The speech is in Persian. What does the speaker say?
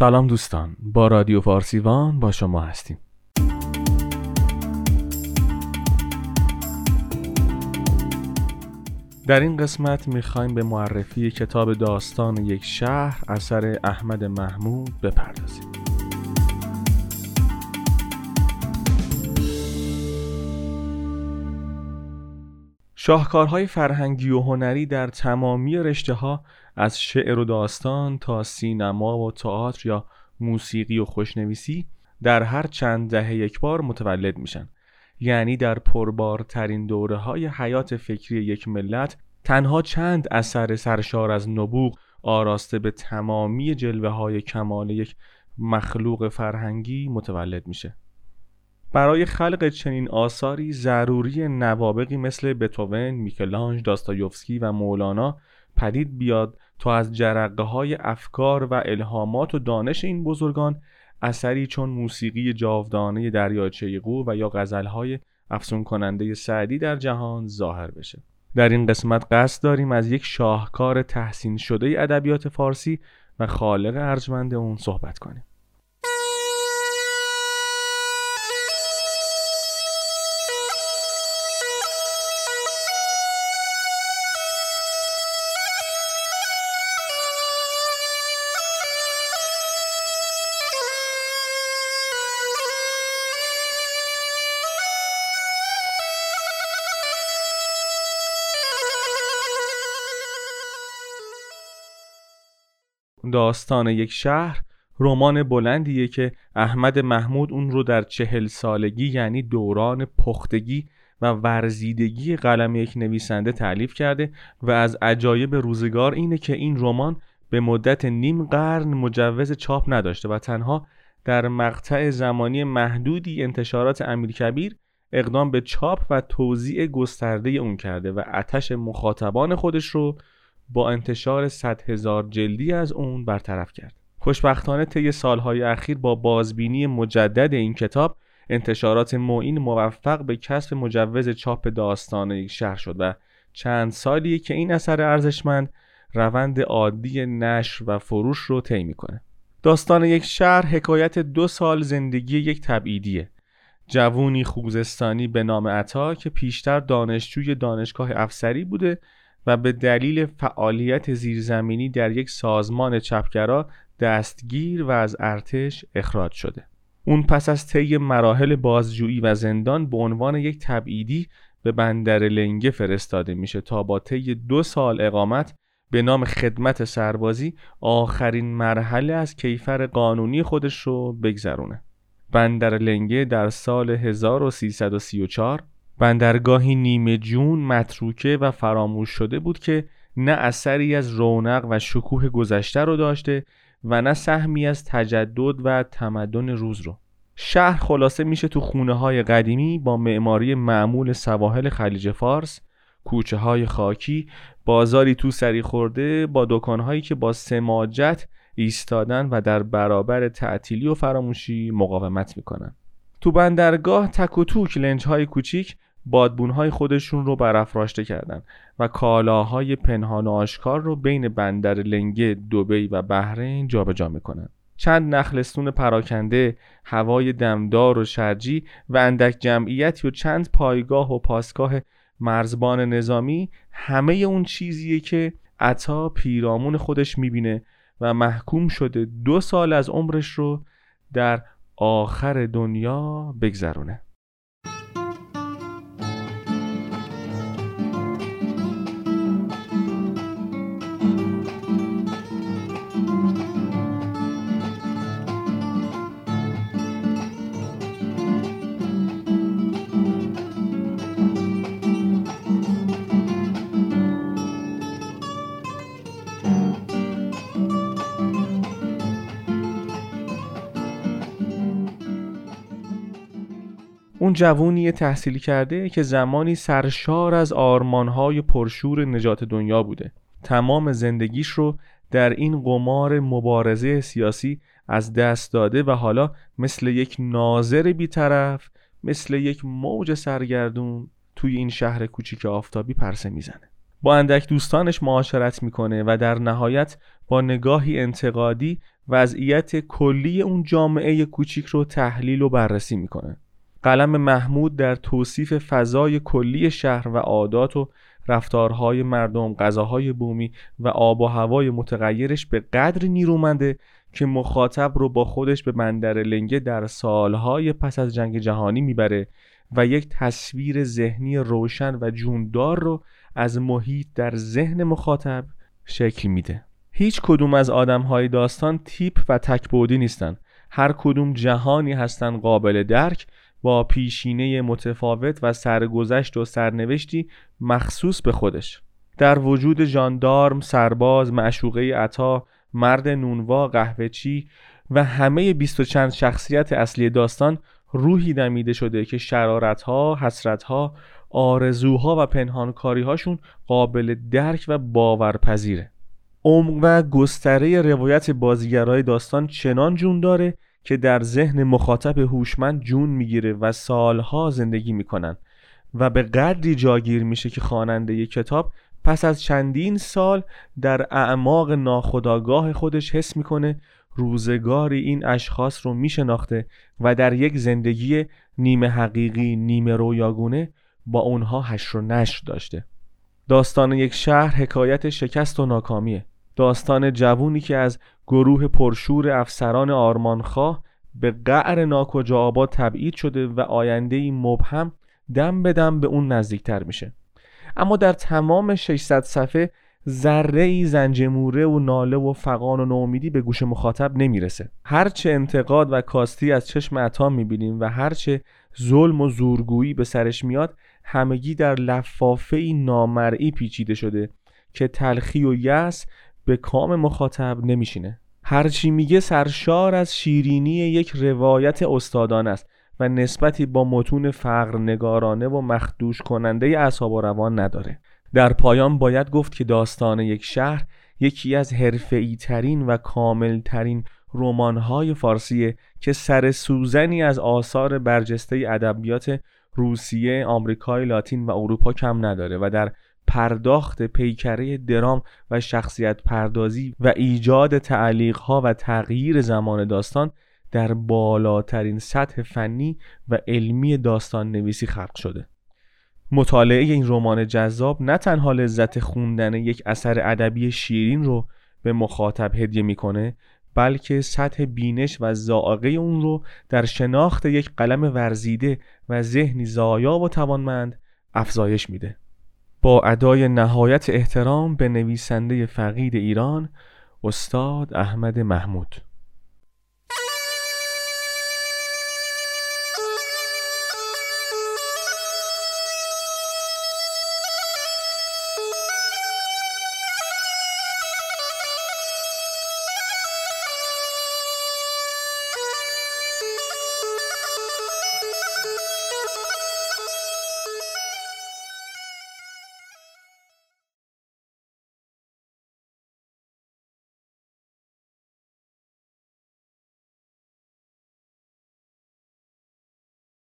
سلام دوستان با رادیو فارسیوان با شما هستیم. در این قسمت می‌خوایم به معرفی کتاب داستان یک شهر اثر احمد محمود بپردازیم. شاهکارهای فرهنگی و هنری در تمامی رشته ها از شعر و داستان تا سینما و تئاتر یا موسیقی و خوشنویسی در هر چند دهه یک بار متولد میشن. یعنی در پربارترین دوره های حیات فکری یک ملت تنها چند اثر سرشار از نبوغ آراسته به تمامی جلوه های کمال یک مخلوق فرهنگی متولد میشه. برای خلق چنین آثاری ضروری نوابقی مثل بتوون، میکلانج، داستایوفسکی و مولانا پدید بیاد تا از جرقه های افکار و الهامات و دانش این بزرگان اثری چون موسیقی جاودانه دریاچه قو و یا غزلهای افسون کننده سعدی در جهان ظاهر بشه. در این قسمت قصد داریم از یک شاهکار تحسین شده ادبیات فارسی و خالق ارجمند اون صحبت کنیم. داستان یک شهر رمان بلندیه که احمد محمود اون رو در چهل سالگی یعنی دوران پختگی و ورزیدگی قلم یک نویسنده تعلیف کرده و از عجایب روزگار اینه که این رمان به مدت نیم قرن مجوز چاپ نداشته و تنها در مقطع زمانی محدودی انتشارات امیرکبیر اقدام به چاپ و توزیع گسترده اون کرده و اتش مخاطبان خودش رو با انتشار 100 هزار جلدی از اون برطرف کرد. خوشبختانه طی سالهای اخیر با بازبینی مجدد این کتاب انتشارات معین موفق به کسب مجوز چاپ داستان یک شهر شد و چند سالیه که این اثر ارزشمند روند عادی نشر و فروش رو طی می‌کنه. داستان یک شهر حکایت دو سال زندگی یک تبعیدیه. جوونی خوزستانی به نام عطا که پیشتر دانشجوی دانشگاه افسری بوده و به دلیل فعالیت زیرزمینی در یک سازمان چپگرا دستگیر و از ارتش اخراج شده. اون پس از طی مراحل بازجویی و زندان به عنوان یک تبعیدی به بندر لنگه فرستاده میشه تا با طی دو سال اقامت به نام خدمت سربازی آخرین مرحله از کیفر قانونی خودش رو بگذرونه. بندر لنگه در سال 1334 بندرگاهی نیمه جون متروکه و فراموش شده بود که نه اثری از رونق و شکوه گذشته رو داشته و نه سهمی از تجدد و تمدن روز رو. شهر خلاصه میشه تو خونه های قدیمی با معماری معمول سواحل خلیج فارس کوچه های خاکی بازاری تو سری خورده با دکان هایی که با سماجت ایستادن و در برابر تعطیلی و فراموشی مقاومت می‌کنن. تو بندرگاه تک و توک لنج های کوچیک بادبونهای خودشون رو برافراشته کردند و کالاهای پنهان و آشکار رو بین بندر لنگه، دوبی و بحرین جابجا می‌کنن. چند نخلستون پراکنده، هوای دمدار و شرجی و اندک جمعیتی و چند پایگاه و پاسگاه مرزبان نظامی همه اون چیزیه که عطا پیرامون خودش می‌بینه و محکوم شده دو سال از عمرش رو در آخر دنیا بگذرونه اون جوونی تحصیلی کرده که زمانی سرشار از آرمانهای پرشور نجات دنیا بوده. تمام زندگیش رو در این قمار مبارزه سیاسی از دست داده و حالا مثل یک ناظر بیطرف مثل یک موج سرگردون توی این شهر کوچیک آفتابی پرسه می‌زنه. با اندک دوستانش معاشرت می‌کنه و در نهایت با نگاهی انتقادی وضعیت کلی اون جامعه کوچیک رو تحلیل و بررسی می‌کنه. قلم محمود در توصیف فضای کلی شهر و عادات و رفتارهای مردم، غذاهای بومی و آب و هوای متغیرش به قدر نیرومنده که مخاطب رو با خودش به بندر لنگه در سالهای پس از جنگ جهانی می‌بره و یک تصویر ذهنی روشن و جوندار رو از محیط در ذهن مخاطب شکل میده. هیچ کدوم از آدم های داستان تیپ و تکبودی نیستن. هر کدوم جهانی هستن قابل درک با پیشینه متفاوت و سرگذشت و سرنوشتی مخصوص به خودش. در وجود جاندارم، سرباز، معشوقه عطا، مرد نونوا، قهوهچی و همه بیست و چند شخصیت اصلی داستان روحی دمیده شده که شرارتها، حسرتها، آرزوها و پنهانکاریهاشون قابل درک و باورپذیره. عمق و گستره روایت بازیگرای داستان چنان جون داره که در ذهن مخاطب هوشمند جون می‌گیره و سالها زندگی می‌کنن و به قدری جاگیر میشه که خواننده کتاب پس از چندین سال در اعماق ناخداگاه خودش حس می‌کنه روزگاری این اشخاص رو میشناخته و در یک زندگی نیمه حقیقی نیمه رویاگونه با اونها هش و نشر داشته. داستان یک شهر حکایت شکست و ناکامیه. داستان جوونی که از گروه پرشور افسران آرمانخواه به قعر ناکجا آباد تبعید شده و آینده مبهم دم به دم به اون نزدیکتر میشه. اما در تمام 600 صفحه ذره ای زنجموره و ناله و فقان و نومیدی به گوش مخاطب نمی‌رسه. هرچه انتقاد و کاستی از چشم عطا می‌بینیم و هرچه ظلم و زورگویی به سرش میاد همگی در لفافه ای نامرئی پیچیده شده که تلخی و یس به کام مخاطب نمیشینه. هرچی میگه سرشار از شیرینی یک روایت استادان است و نسبتی با متون فقر نگارانه و مخدوش کننده اعصاب و روان نداره. در پایان باید گفت که داستان یک شهر یکی از حرفه‌ای ترین و کامل ترین رمان‌های فارسیه که سر سوزنی از آثار برجسته ادبیات روسیه، آمریکای لاتین و اروپا کم نداره و در پرداخت پیکره درام و شخصیت پردازی و ایجاد تعلیقها و تغییر زمان داستان در بالاترین سطح فنی و علمی داستان نویسی خلق شده. مطالعه این رمان جذاب نه تنها لذت خوندن یک اثر ادبی شیرین رو به مخاطب هدیه می‌کنه بلکه سطح بینش و زائقه اون رو در شناخت یک قلم ورزیده و ذهنی زایا و توانمند افزایش میده. با ادای نهایت احترام به نویسنده فقید ایران استاد احمد محمود.